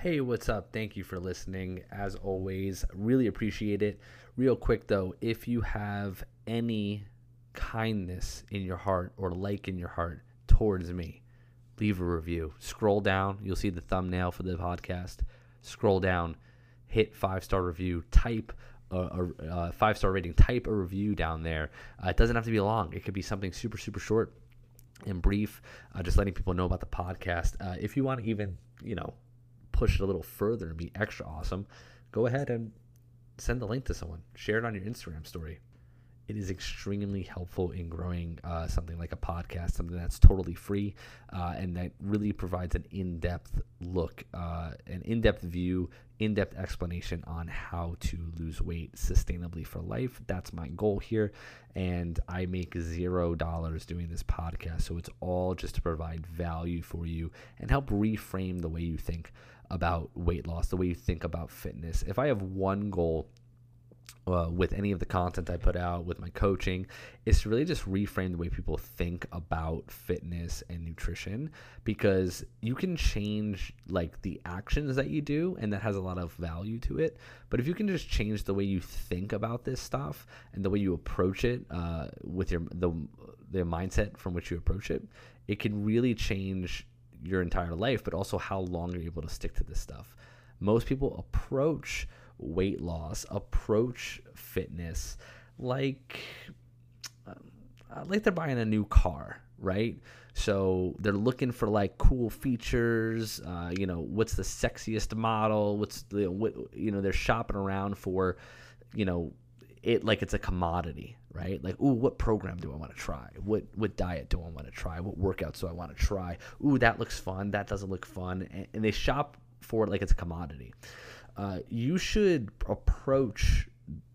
Hey, what's up? Thank you for listening. As always, really appreciate it. Real quick though, if you have any kindness in your heart or like in your heart towards me, leave a review. Scroll down, you'll see the thumbnail for the podcast. Scroll down, hit five star review, type a, a, a five star rating, type a review down there. Uh, it doesn't have to be long, it could be something super, super short and brief, uh, just letting people know about the podcast. Uh, if you want to even, you know, push it a little further and be extra awesome, go ahead and send the link to someone. Share it on your Instagram story. It is extremely helpful in growing uh, something like a podcast, something that's totally free uh, and that really provides an in depth look, uh, an in depth view, in depth explanation on how to lose weight sustainably for life. That's my goal here. And I make zero dollars doing this podcast. So it's all just to provide value for you and help reframe the way you think about weight loss, the way you think about fitness. If I have one goal uh, with any of the content I put out, with my coaching, is to really just reframe the way people think about fitness and nutrition because you can change like the actions that you do, and that has a lot of value to it. But if you can just change the way you think about this stuff and the way you approach it uh, with your the the mindset from which you approach it, it can really change your entire life, but also how long you're able to stick to this stuff. Most people approach weight loss, approach fitness like uh, like they're buying a new car, right? So they're looking for like cool features. Uh, you know, what's the sexiest model? What's the what? You know, they're shopping around for, you know, it like it's a commodity, right? Like, ooh, what program do I want to try? What what diet do I want to try? What workouts do I want to try? Ooh, that looks fun. That doesn't look fun, and, and they shop for it like it's a commodity. Uh, you should approach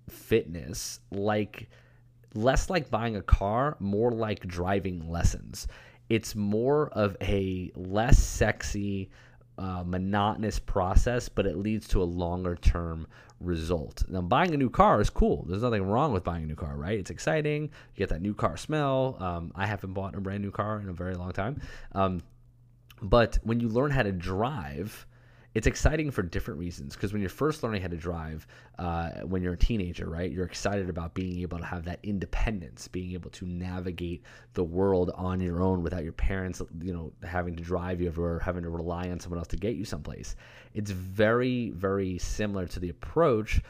fitness like less like buying a car, more like driving lessons. It's more of a less sexy, uh, monotonous process, but it leads to a longer term result. Now, buying a new car is cool. There's nothing wrong with buying a new car, right? It's exciting. You get that new car smell. Um, I haven't bought a brand new car in a very long time. Um, but when you learn how to drive, it's exciting for different reasons because when you're first learning how to drive uh, when you're a teenager right you're excited about being able to have that independence being able to navigate the world on your own without your parents you know having to drive you or having to rely on someone else to get you someplace. It's very very similar to the approach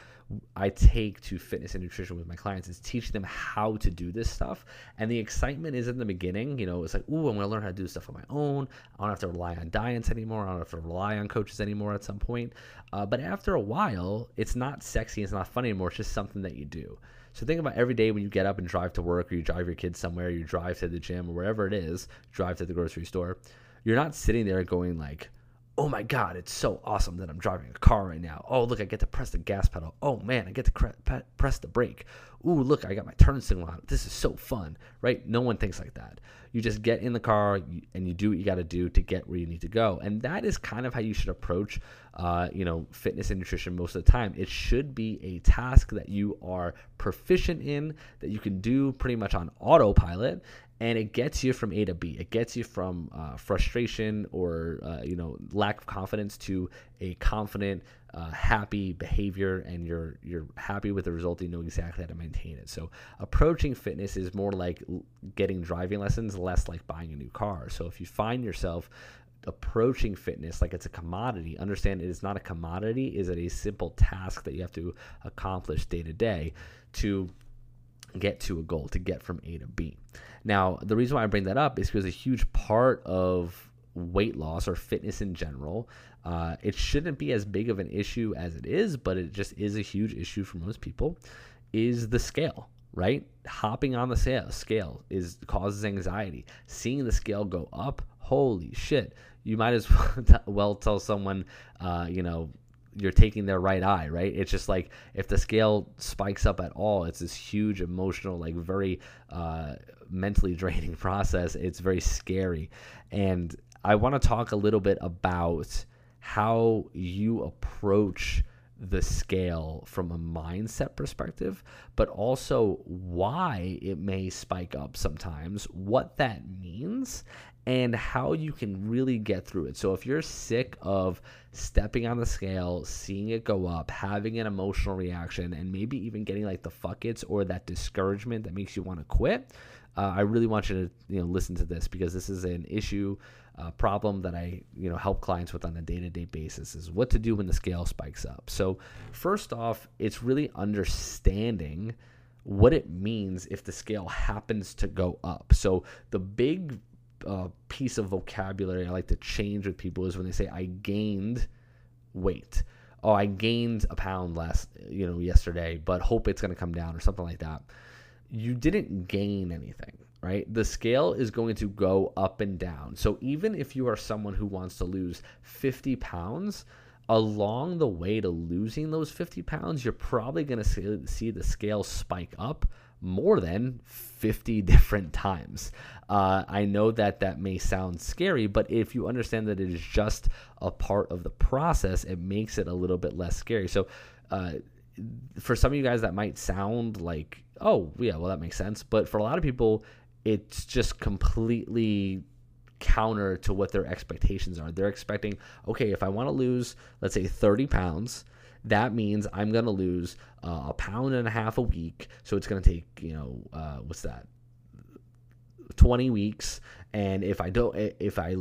I take to fitness and nutrition with my clients is teaching them how to do this stuff. And the excitement is in the beginning. You know, it's like, ooh, I'm going to learn how to do stuff on my own. I don't have to rely on diets anymore. I don't have to rely on coaches anymore at some point. Uh, but after a while, it's not sexy. It's not fun anymore. It's just something that you do. So think about every day when you get up and drive to work, or you drive your kids somewhere, you drive to the gym, or wherever it is, drive to the grocery store. You're not sitting there going like, oh my god, it's so awesome that I'm driving a car right now. Oh, look, I get to press the gas pedal. Oh man, I get to cre- pe- press the brake. Ooh, look, I got my turn signal on. This is so fun, right? No one thinks like that. You just get in the car and you do what you got to do to get where you need to go, and that is kind of how you should approach, uh, you know, fitness and nutrition most of the time. It should be a task that you are proficient in, that you can do pretty much on autopilot, and it gets you from A to B. It gets you from uh, frustration or uh, you know lack of confidence to a confident, uh, happy behavior, and you're you're happy with the result. You know exactly how to maintain it. So approaching fitness is more like getting driving lessons, less like buying a new car. So if you find yourself approaching fitness like it's a commodity understand it is not a commodity is it a simple task that you have to accomplish day to day to get to a goal to get from a to b now, the reason why I bring that up is because a huge part of weight loss or fitness in general, uh, it shouldn't be as big of an issue as it is, but it just is a huge issue for most people, is the scale right? Hopping on the scale, scale is causes anxiety. Seeing the scale go up, holy shit! You might as well tell someone, uh, you know, you're taking their right eye, right? It's just like if the scale spikes up at all, it's this huge emotional, like very uh, mentally draining process. It's very scary. And I want to talk a little bit about how you approach the scale from a mindset perspective, but also why it may spike up sometimes, what that means, and how you can really get through it. So if you're sick of stepping on the scale, seeing it go up, having an emotional reaction, and maybe even getting like the fuck it's or that discouragement that makes you want to quit, uh, I really want you to you know listen to this because this is an issue, uh, problem that I you know help clients with on a day to day basis is what to do when the scale spikes up. So first off, it's really understanding what it means if the scale happens to go up. So the big uh, piece of vocabulary I like to change with people is when they say I gained weight. Oh, I gained a pound less, you know, yesterday, but hope it's going to come down or something like that you didn't gain anything, right? The scale is going to go up and down. So even if you are someone who wants to lose 50 pounds, along the way to losing those 50 pounds, you're probably going to see the scale spike up more than 50 different times. Uh, I know that that may sound scary, but if you understand that it is just a part of the process, it makes it a little bit less scary. So, uh, for some of you guys, that might sound like oh yeah well that makes sense but for a lot of people it's just completely counter to what their expectations are they're expecting okay if i want to lose let's say 30 pounds that means i'm going to lose uh, a pound and a half a week so it's going to take you know uh, what's that 20 weeks and if i don't if i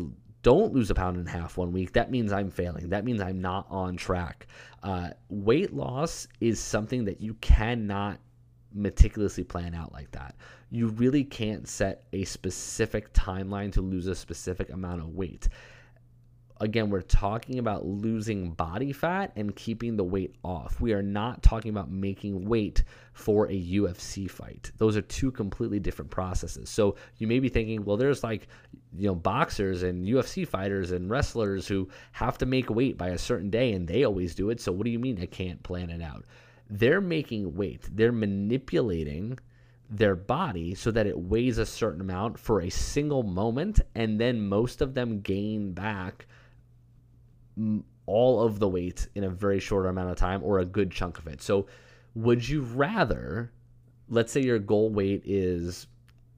don't lose a pound and a half one week, that means I'm failing. That means I'm not on track. Uh, weight loss is something that you cannot meticulously plan out like that. You really can't set a specific timeline to lose a specific amount of weight. Again, we're talking about losing body fat and keeping the weight off. We are not talking about making weight for a UFC fight. Those are two completely different processes. So you may be thinking, well, there's like, you know, boxers and UFC fighters and wrestlers who have to make weight by a certain day and they always do it. So what do you mean I can't plan it out? They're making weight. They're manipulating their body so that it weighs a certain amount for a single moment, and then most of them gain back all of the weight in a very short amount of time or a good chunk of it. So, would you rather, let's say your goal weight is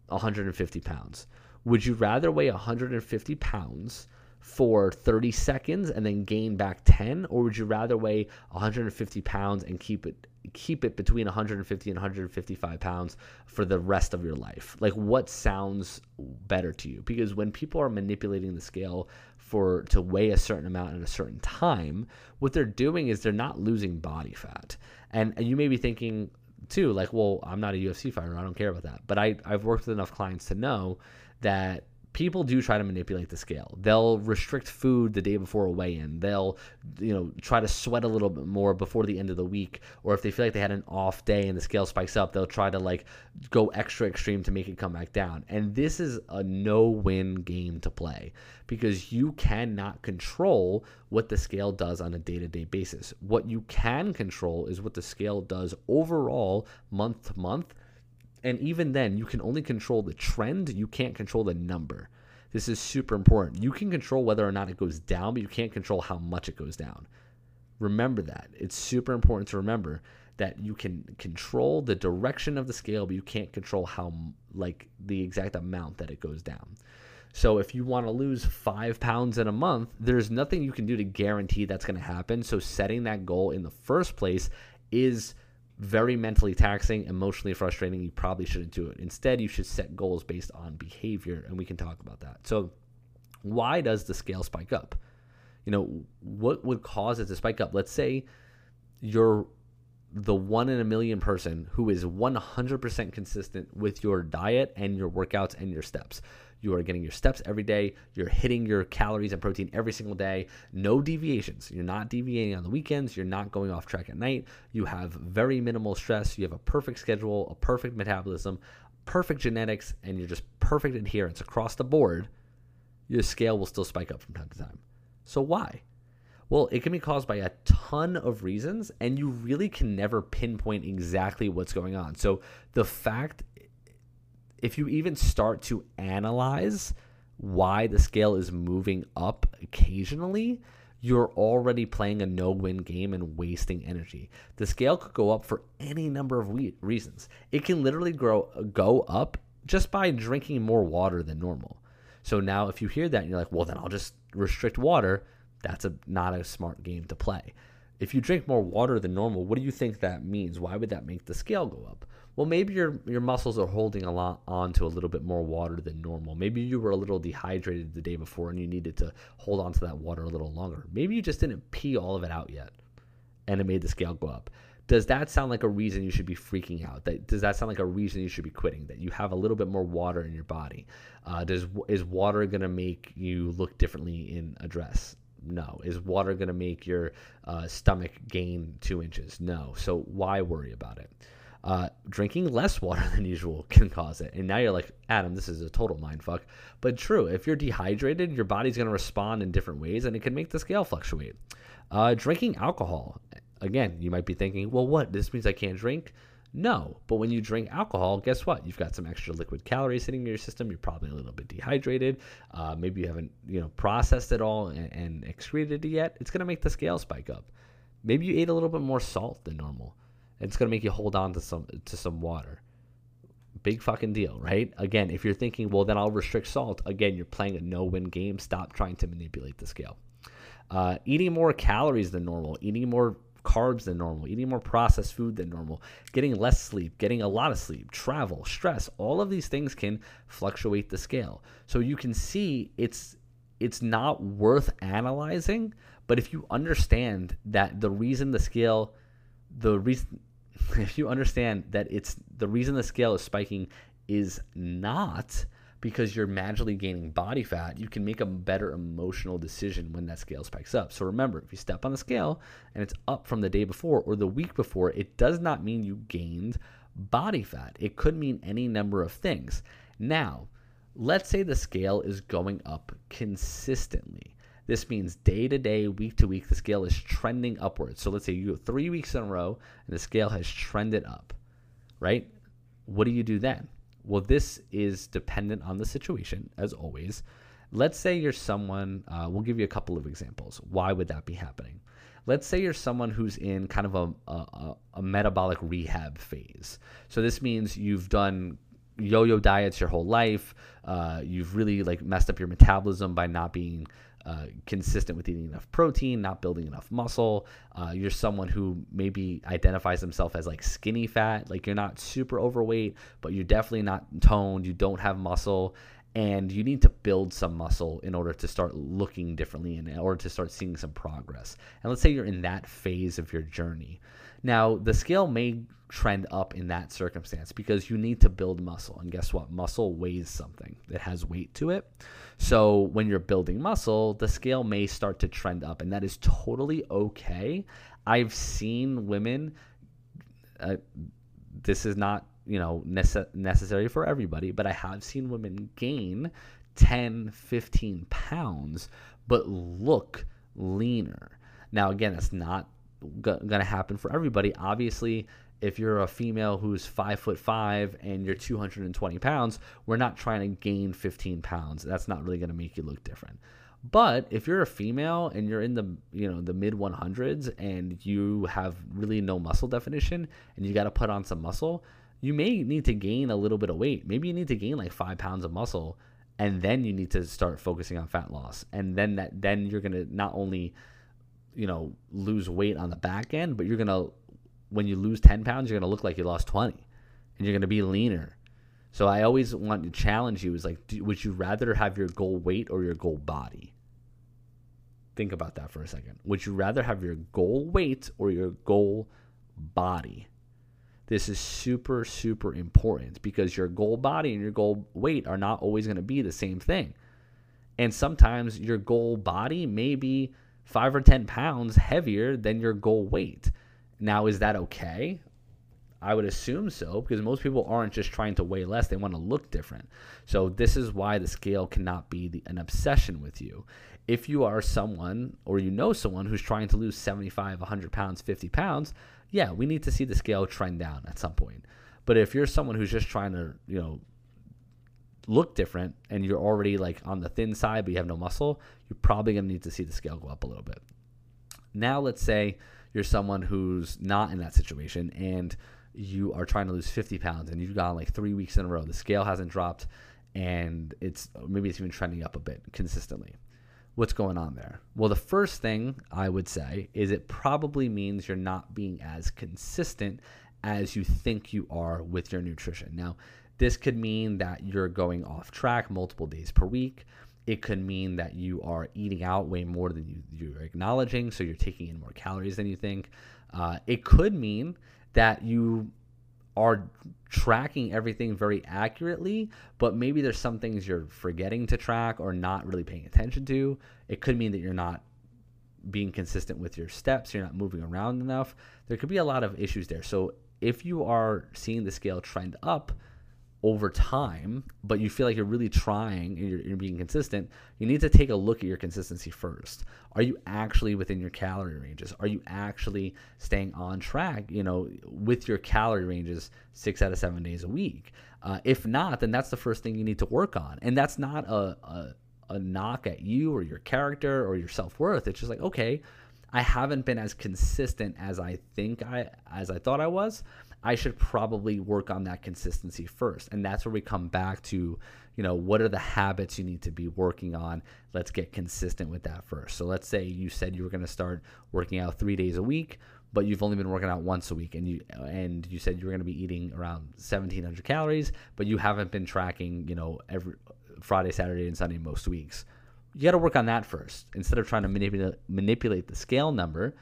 150 pounds, would you rather weigh 150 pounds for 30 seconds and then gain back 10 or would you rather weigh 150 pounds and keep it keep it between 150 and 155 pounds for the rest of your life? Like what sounds better to you? Because when people are manipulating the scale for to weigh a certain amount at a certain time what they're doing is they're not losing body fat. And, and you may be thinking too like well i'm not a ufc fighter. I don't care about that. But I, i've worked with enough clients to know that people do try to manipulate the scale. They'll restrict food the day before a weigh-in. They'll, you know, try to sweat a little bit more before the end of the week. Or if they feel like they had an off day and the scale spikes up, they'll try to like go extra extreme to make it come back down. And this is a no-win game to play because you cannot control what the scale does on a day-to-day basis. What you can control is what the scale does overall month to month and even then, you can only control the trend, you can't control the number. This is super important. You can control whether or not it goes down, but you can't control how much it goes down. Remember that. It's super important to remember that you can control the direction of the scale, but you can't control how, like, the exact amount that it goes down. So if you want to lose five pounds in a month, there's nothing you can do to guarantee that's going to happen. So setting that goal in the first place is very mentally taxing, emotionally frustrating. You probably shouldn't do it. Instead, you should set goals based on behavior, and we can talk about that. So, why does the scale spike up? You know, what would cause it to spike up? Let's say you're the one in a million person who is 100% consistent with your diet and your workouts and your steps. You are getting your steps every day. You're hitting your calories and protein every single day. No deviations. You're not deviating on the weekends. You're not going off track at night. You have very minimal stress. You have a perfect schedule, a perfect metabolism, perfect genetics, and you're just perfect adherence across the board. Your scale will still spike up from time to time. So, why? Well, it can be caused by a ton of reasons, and you really can never pinpoint exactly what's going on. So, the fact if you even start to analyze why the scale is moving up occasionally, you're already playing a no win game and wasting energy. The scale could go up for any number of we- reasons. It can literally grow go up just by drinking more water than normal. So now if you hear that and you're like, well, then I'll just restrict water, that's a not a smart game to play. If you drink more water than normal, what do you think that means? Why would that make the scale go up? Well, maybe your your muscles are holding a lot on to a little bit more water than normal. Maybe you were a little dehydrated the day before and you needed to hold on to that water a little longer. Maybe you just didn't pee all of it out yet and it made the scale go up. Does that sound like a reason you should be freaking out? That does that sound like a reason you should be quitting? That you have a little bit more water in your body? Uh, does is water gonna make you look differently in a dress? No. Is water gonna make your uh, stomach gain two inches? No. So why worry about it? Uh, drinking less water than usual can cause it. And now you're like, Adam, this is a total mind fuck. But true, if you're dehydrated, your body's going to respond in different ways and it can make the scale fluctuate. Uh, drinking alcohol, again, you might be thinking, well, what? This means I can't drink? No, but when you drink alcohol, guess what? You've got some extra liquid calories sitting in your system. You're probably a little bit dehydrated. Uh, maybe you haven't, you know, processed it all and, and excreted it yet. It's gonna make the scale spike up. Maybe you ate a little bit more salt than normal. It's gonna make you hold on to some to some water. Big fucking deal, right? Again, if you're thinking, well, then I'll restrict salt. Again, you're playing a no-win game. Stop trying to manipulate the scale. Uh, eating more calories than normal, eating more carbs than normal, eating more processed food than normal, getting less sleep, getting a lot of sleep, travel, stress, all of these things can fluctuate the scale. So you can see it's it's not worth analyzing, but if you understand that the reason the scale the reason if you understand that it's the reason the scale is spiking is not because you're magically gaining body fat, you can make a better emotional decision when that scale spikes up. So remember, if you step on the scale and it's up from the day before or the week before, it does not mean you gained body fat. It could mean any number of things. Now, let's say the scale is going up consistently. This means day to day, week to week, the scale is trending upwards. So let's say you go three weeks in a row and the scale has trended up, right? What do you do then? Well, this is dependent on the situation, as always. Let's say you're someone, uh, we'll give you a couple of examples. Why would that be happening? Let's say you're someone who's in kind of a, a, a metabolic rehab phase. So this means you've done yo-yo diets your whole life. Uh, you've really like messed up your metabolism by not being uh, consistent with eating enough protein, not building enough muscle. Uh, you're someone who maybe identifies himself as like skinny fat, like you're not super overweight, but you're definitely not toned. You don't have muscle, and you need to build some muscle in order to start looking differently and in order to start seeing some progress. And let's say you're in that phase of your journey. Now, the scale may trend up in that circumstance because you need to build muscle. And guess what? Muscle weighs something, it has weight to it. So when you're building muscle, the scale may start to trend up, and that is totally okay. I've seen women, uh, this is not you know nece- necessary for everybody but i have seen women gain 10 15 pounds but look leaner. Now again that's not g- going to happen for everybody. Obviously if you're a female who's five foot five and you're 220 pounds we're not trying to gain 15 pounds. That's not really to make you look different. But if you're a female and you're in the you know the mid 100s and you have really no muscle definition and you got to put on some muscle you may need to gain a little bit of weight. Maybe you need to gain like five pounds of muscle, and then you need to start focusing on fat loss. And then that then you're gonna not only, you know, lose weight on the back end, but you're gonna when you lose ten pounds, you're gonna look like you lost twenty, and you're gonna be leaner. So I always want to challenge you: is like, do, would you rather have your goal weight or your goal body? Think about that for a second. Would you rather have your goal weight or your goal body? This is super, super important because your goal body and your goal weight are not always going to be the same thing. And sometimes your goal body may be five or 10 pounds heavier than your goal weight. Now, is that okay? I would assume so because most people aren't just trying to weigh less, they want to look different. So, this is why the scale cannot be the, an obsession with you. If you are someone or you know someone who's trying to lose 75, 100 pounds, 50 pounds, yeah, we need to see the scale trend down at some point. But if you're someone who's just trying to, you know, look different and you're already like on the thin side but you have no muscle, you're probably going to need to see the scale go up a little bit. Now, let's say you're someone who's not in that situation and you are trying to lose 50 pounds and you've gone like three weeks in a row. The scale hasn't dropped and it's maybe it's even trending up a bit consistently. What's going on there? Well, the first thing I would say is it probably means you're not being as consistent as you think you are with your nutrition. Now, this could mean that you're going off track multiple days per week. It could mean that you are eating out way more than you, you're acknowledging, so you're taking in more calories than you think. Uh, it could mean that you are tracking everything very accurately, but maybe there's some things you're forgetting to track or not really paying attention to. It could mean that you're not being consistent with your steps, you're not moving around enough. There could be a lot of issues there. So if you are seeing the scale trend up, over time, but you feel like you're really trying and you're, you're, being consistent, you need to take a look at your consistency first. Are you actually within your calorie ranges? Are you actually staying on track, you know, with your calorie ranges six out of seven days a week? Uh, if not, then that's the first thing you need to work on. And that's not a, a, a knock at you or your character or your self worth. It's just like, okay, I haven't been as consistent as I think I as I thought I was. I should probably work on that consistency first. And that's where we come back to, you know, what are the habits you need to be working on? Let's get consistent with that first. So let's say you said you were going to start working out 3 days a week, but you've only been working out once a week and you and you said you were going to be eating around 1700 calories, but you haven't been tracking, you know, every Friday, Saturday and Sunday most weeks. You got to work on that first instead of trying to manipulate manipulate the scale number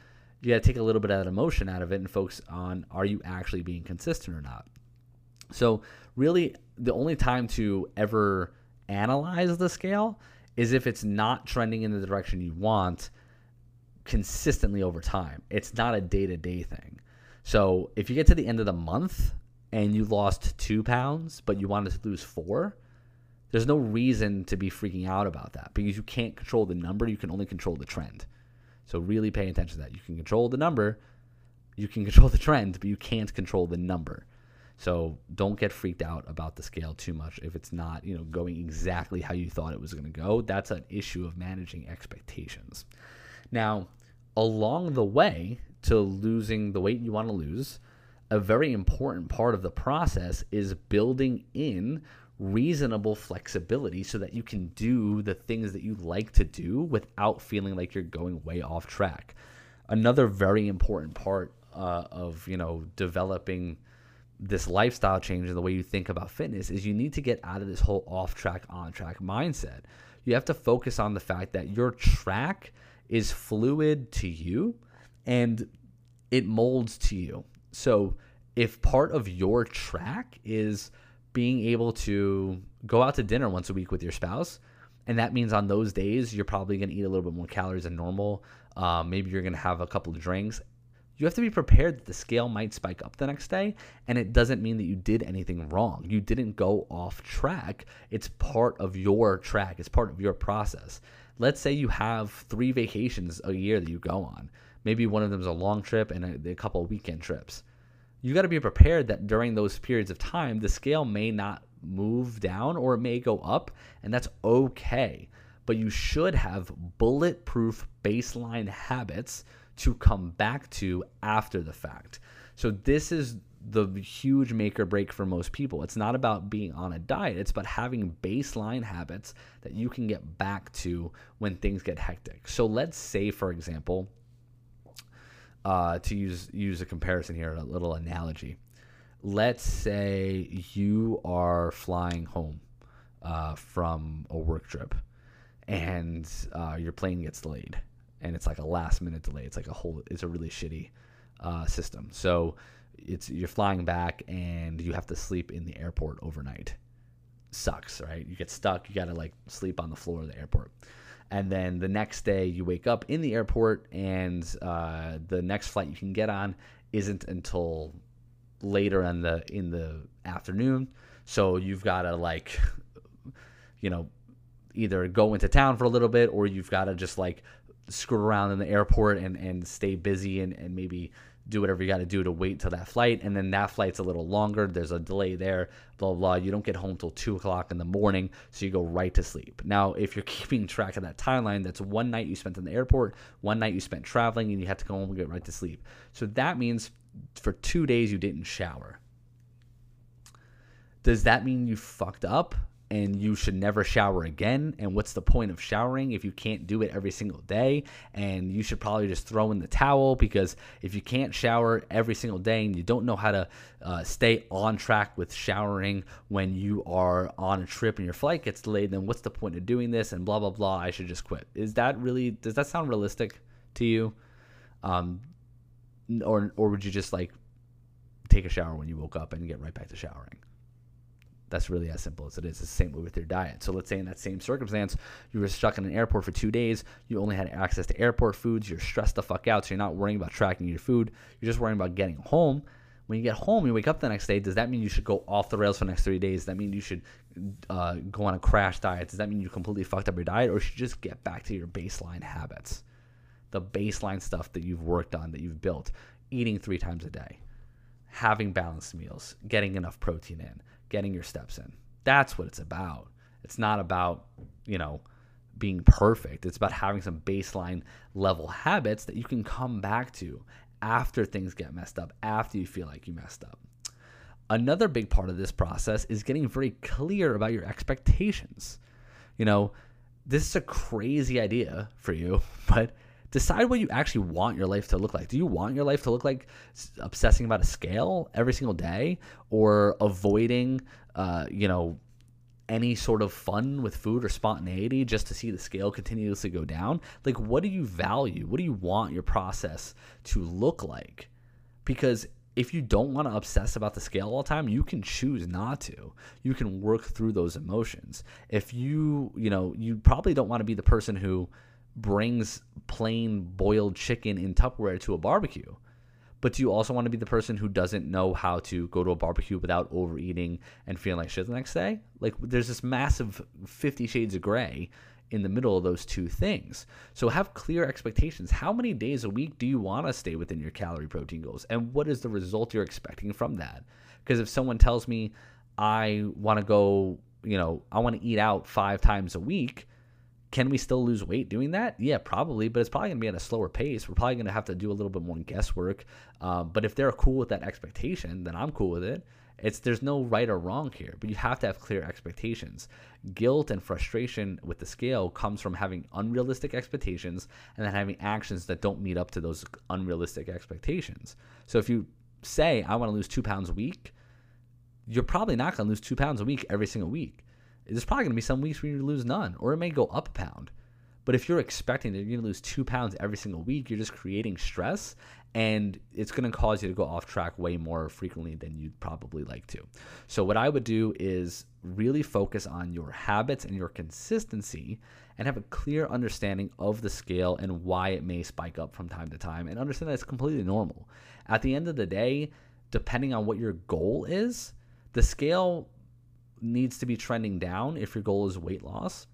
you got to take a little bit of that emotion out of it and focus on are you actually being consistent or not. So, really, the only time to ever analyze the scale is if it's not trending in the direction you want consistently over time. It's not a day to day thing. So, if you get to the end of the month and you lost two pounds, but you wanted to lose four, there's no reason to be freaking out about that because you can't control the number, you can only control the trend. So really pay attention to that. You can control the number, you can control the trend, but you can't control the number. So don't get freaked out about the scale too much if it's not, you know, going exactly how you thought it was going to go. That's an issue of managing expectations. Now, along the way to losing the weight you want to lose, a very important part of the process is building in reasonable flexibility so that you can do the things that you like to do without feeling like you're going way off track. Another very important part uh, of you know developing this lifestyle change and the way you think about fitness is you need to get out of this whole off track on track mindset. You have to focus on the fact that your track is fluid to you and it molds to you. So if part of your track is being able to go out to dinner once a week with your spouse. And that means on those days, you're probably going to eat a little bit more calories than normal. Uh, maybe you're going to have a couple of drinks. You have to be prepared that the scale might spike up the next day. And it doesn't mean that you did anything wrong. You didn't go off track. It's part of your track, it's part of your process. Let's say you have three vacations a year that you go on. Maybe one of them is a long trip and a, a couple of weekend trips you got to be prepared that during those periods of time, the scale may not move down or it may go up, and that's okay. But you should have bulletproof baseline habits to come back to after the fact. So, this is the huge make or break for most people. It's not about being on a diet, it's about having baseline habits that you can get back to when things get hectic. So, let's say, for example, uh, to use use a comparison here, a little analogy. Let's say you are flying home uh, from a work trip, and uh, your plane gets delayed, and it's like a last minute delay. It's like a whole. It's a really shitty uh, system. So it's you're flying back, and you have to sleep in the airport overnight. Sucks, right? You get stuck. You got to like sleep on the floor of the airport and then the next day you wake up in the airport and uh, the next flight you can get on isn't until later in the in the afternoon. So you've got to like you know either go into town for a little bit or you've got to just like screw around in the airport and and stay busy and, and maybe do whatever you got to do to wait till that flight. And then that flight's a little longer. There's a delay there, blah, blah. You don't get home till two o'clock in the morning. So you go right to sleep. Now, if you're keeping track of that timeline, that's one night you spent in the airport, one night you spent traveling, and you had to go home and get right to sleep. So that means for two days you didn't shower. Does that mean you fucked up? And you should never shower again. And what's the point of showering if you can't do it every single day? And you should probably just throw in the towel because if you can't shower every single day and you don't know how to uh, stay on track with showering when you are on a trip and your flight gets delayed, then what's the point of doing this? And blah, blah, blah. I should just quit. Is that really, does that sound realistic to you? Um, or, or would you just like take a shower when you woke up and get right back to showering? That's really as simple as it is. It's the same way with your diet. So let's say in that same circumstance, you were stuck in an airport for two days. You only had access to airport foods. You're stressed the fuck out. So you're not worrying about tracking your food. You're just worrying about getting home. When you get home, you wake up the next day. Does that mean you should go off the rails for the next three days? Does that mean you should uh, go on a crash diet? Does that mean you completely fucked up your diet, or should you just get back to your baseline habits, the baseline stuff that you've worked on, that you've built, eating three times a day, having balanced meals, getting enough protein in, getting your steps in. That's what it's about. It's not about, you know, being perfect. It's about having some baseline level habits that you can come back to after things get messed up, after you feel like you messed up. Another big part of this process is getting very clear about your expectations. You know, this is a crazy idea for you, but decide what you actually want your life to look like. Do you want your life to look like obsessing about a scale every single day or avoiding, uh, you know, any sort of fun with food or spontaneity just to see the scale continuously go down? Like, what do you value? What do you want your process to look like? Because if you don't want to obsess about the scale all the time, you can choose not to. You can work through those emotions. If you, you know, you probably don't want to be the person who, brings plain boiled chicken in Tupperware to a barbecue. But do you also want to be the person who doesn't know how to go to a barbecue without overeating and feeling like shit the next day? Like there's this massive 50 shades of gray in the middle of those two things. So have clear expectations. How many days a week do you want to stay within your calorie protein goals? And what is the result you're expecting from that? Because if someone tells me I want to go, you know, I want to eat out 5 times a week, can we still lose weight doing that? Yeah, probably, but it's probably going to be at a slower pace. We're probably going to have to do a little bit more guesswork. Um, but if they're cool with that expectation, then I'm cool with it. It's there's no right or wrong here, but you have to have clear expectations. Guilt and frustration with the scale comes from having unrealistic expectations and then having actions that don't meet up to those unrealistic expectations. So if you say I want to lose two pounds a week, you're probably not going to lose two pounds a week every single week there's probably going to be some weeks where you lose none, or it may go up a pound. But if you're expecting that you're going to lose two pounds every single week, you're just creating stress, and it's going to cause you to go off track way more frequently than you'd probably like to. So, what I would do is really focus on your habits and your consistency and have a clear understanding of the scale and why it may spike up from time to time, and understand that it's completely normal. At the end of the day, depending on what your goal is, the scale needs to be trending down if your goal is weight loss.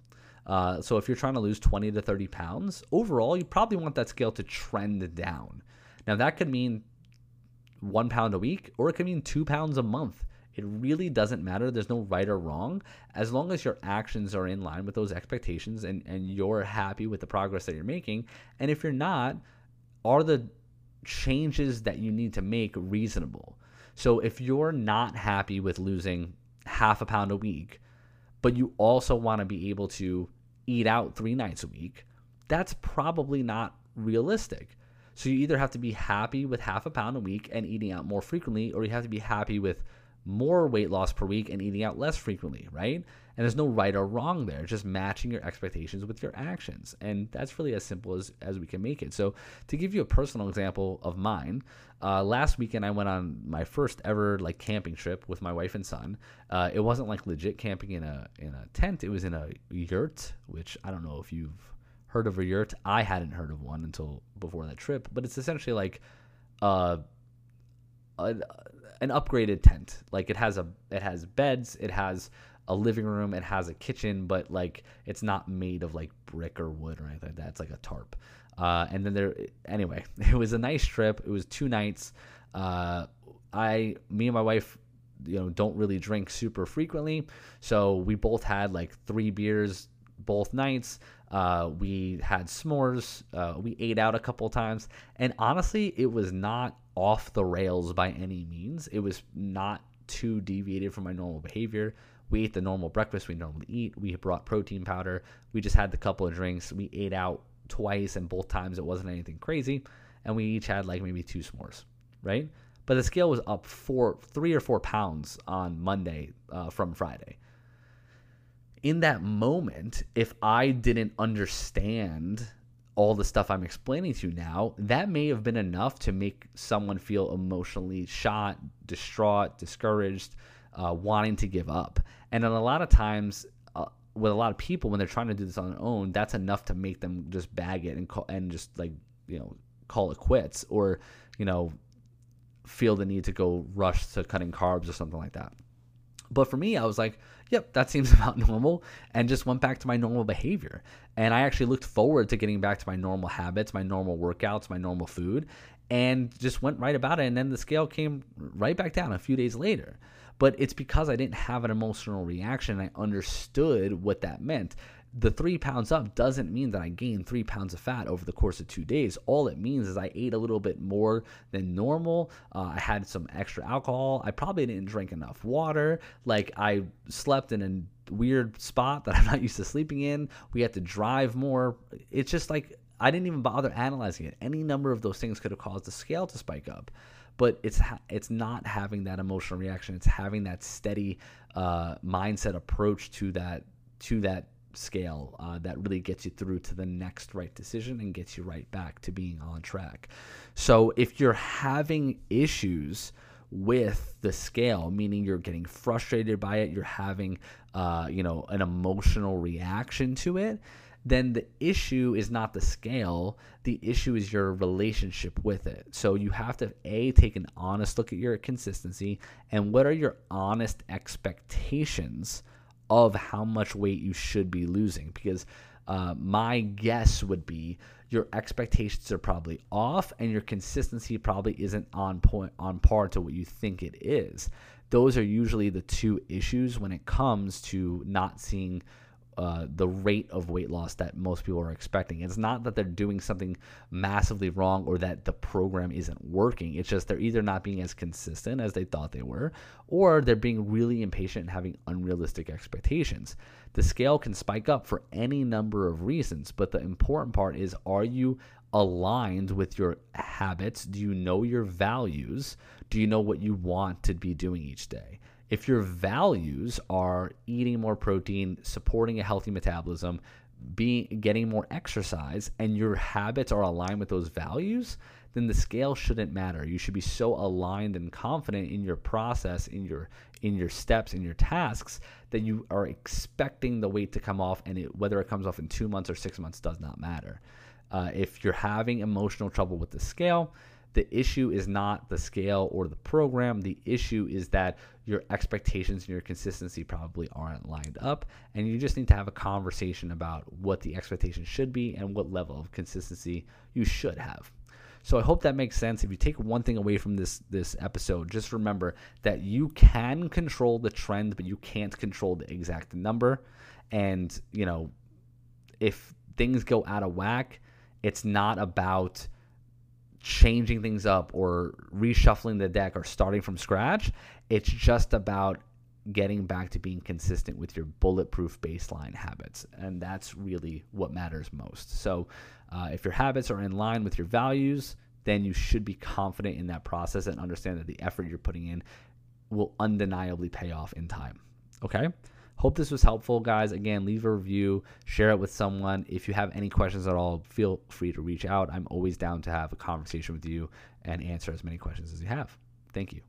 Uh, so if you're trying to lose 20 to 30 pounds, overall, you probably want that scale to trend down. Now, that could mean one pound a week or it could mean two pounds a month. It really doesn't matter. There's no right or wrong. As long as your actions are in line with those expectations and, and you're happy with the progress that you're making. And if you're not, are the changes that you need to make reasonable? So if you're not happy with losing half a pound a week, but you also want to be able to eat out three nights a week, that's probably not realistic. So you either have to be happy with half a pound a week and eating out more frequently, or you have to be happy with more weight loss per week and eating out less frequently, right? And there's no right or wrong there, just matching your expectations with your actions. And that's really as simple as, as we can make it. So, to give you a personal example of mine, uh, last weekend I went on my first ever like camping trip with my wife and son. Uh, it wasn't like legit camping in a in a tent. It was in a yurt, which I don't know if you've heard of a yurt. I hadn't heard of one until before that trip, but it's essentially like uh, a, an upgraded tent. Like it has a it has beds, it has a living room, it has a kitchen, but like it's not made of like brick or wood or anything like that. It's like a tarp. Uh, and then there, anyway, it was a nice trip. It was two nights. Uh, I, me and my wife, you know, don't really drink super frequently, so we both had like three beers both nights. Uh, we had s'mores. Uh, we ate out a couple times, and honestly, it was not off the rails by any means. It was not too deviated from my normal behavior. We ate the normal breakfast we normally eat. We brought protein powder. We just had the couple of drinks. We ate out twice, and both times it wasn't anything crazy. And we each had like maybe two s'mores, right? But the scale was up four, three or four pounds on Monday uh, from Friday. In that moment, if I didn't understand all the stuff I'm explaining to you now, that may have been enough to make someone feel emotionally shot, distraught, discouraged, uh, wanting to give up. And then a lot of times, uh, with a lot of people, when they're trying to do this on their own, that's enough to make them just bag it and call, and just like you know call it quits or you know feel the need to go rush to cutting carbs or something like that. But for me, I was like, yep, that seems about normal, and just went back to my normal behavior. And I actually looked forward to getting back to my normal habits, my normal workouts, my normal food, and just went right about it. And then the scale came right back down a few days later. But it's because I didn't have an emotional reaction. I understood what that meant the three pounds up doesn't mean that I gained three pounds of fat over the course of two days. All it means is I ate a little bit more than normal. Uh, I had some extra alcohol. I probably didn't drink enough water. Like I slept in a weird spot that I'm not used to sleeping in. We had to drive more. It's just like I didn't even bother analyzing it. Any number of those things could have caused the scale to spike up but it's ha- it's not having that emotional reaction. It's having that steady uh, mindset approach to that to that scale uh, that really gets you through to the next right decision and gets you right back to being on track. So if you're having issues with the scale, meaning you're getting frustrated by it, you're having uh, you know an emotional reaction to it, then the issue is not the scale. The issue is your relationship with it. So you have to a take an honest look at your consistency and what are your honest expectations of how much weight you should be losing because uh, my guess would be your expectations are probably off and your consistency probably isn't on point on par to what you think it is those are usually the two issues when it comes to not seeing uh, the rate of weight loss that most people are expecting. It's not that they're doing something massively wrong or that the program isn't working. It's just they're either not being as consistent as they thought they were, or they're being really impatient and having unrealistic expectations. The scale can spike up for any number of reasons, but the important part is are you aligned with your habits? Do you know your values? Do you know what you want to be doing each day? If your values are eating more protein, supporting a healthy metabolism, being getting more exercise and your habits are aligned with those values, then the scale shouldn't matter. You should be so aligned and confident in your process, in your in your steps, in your tasks that you are expecting the weight to come off, and it, whether it comes off in two months or six months does not matter. Uh, if you're having emotional trouble with the scale, the issue is not the scale or the program. The issue is that your expectations and your consistency probably aren't lined up. And you just need to have a conversation about what the expectation should be and what level of consistency you should have. So I hope that makes sense. If you take one thing away from this this episode, just remember that you can control the trend, but you can't control the exact number. And, you know, if things go out of whack, it's not about changing things up or reshuffling the deck or starting from scratch. It's just about getting back to being consistent with your bulletproof baseline habits. And that's really what matters most. So, uh, if your habits are in line with your values, then you should be confident in that process and understand that the effort you're putting in will undeniably pay off in time. Okay? Hope this was helpful, guys. Again, leave a review, share it with someone. If you have any questions at all, feel free to reach out. I'm always down to have a conversation with you and answer as many questions as you have. Thank you.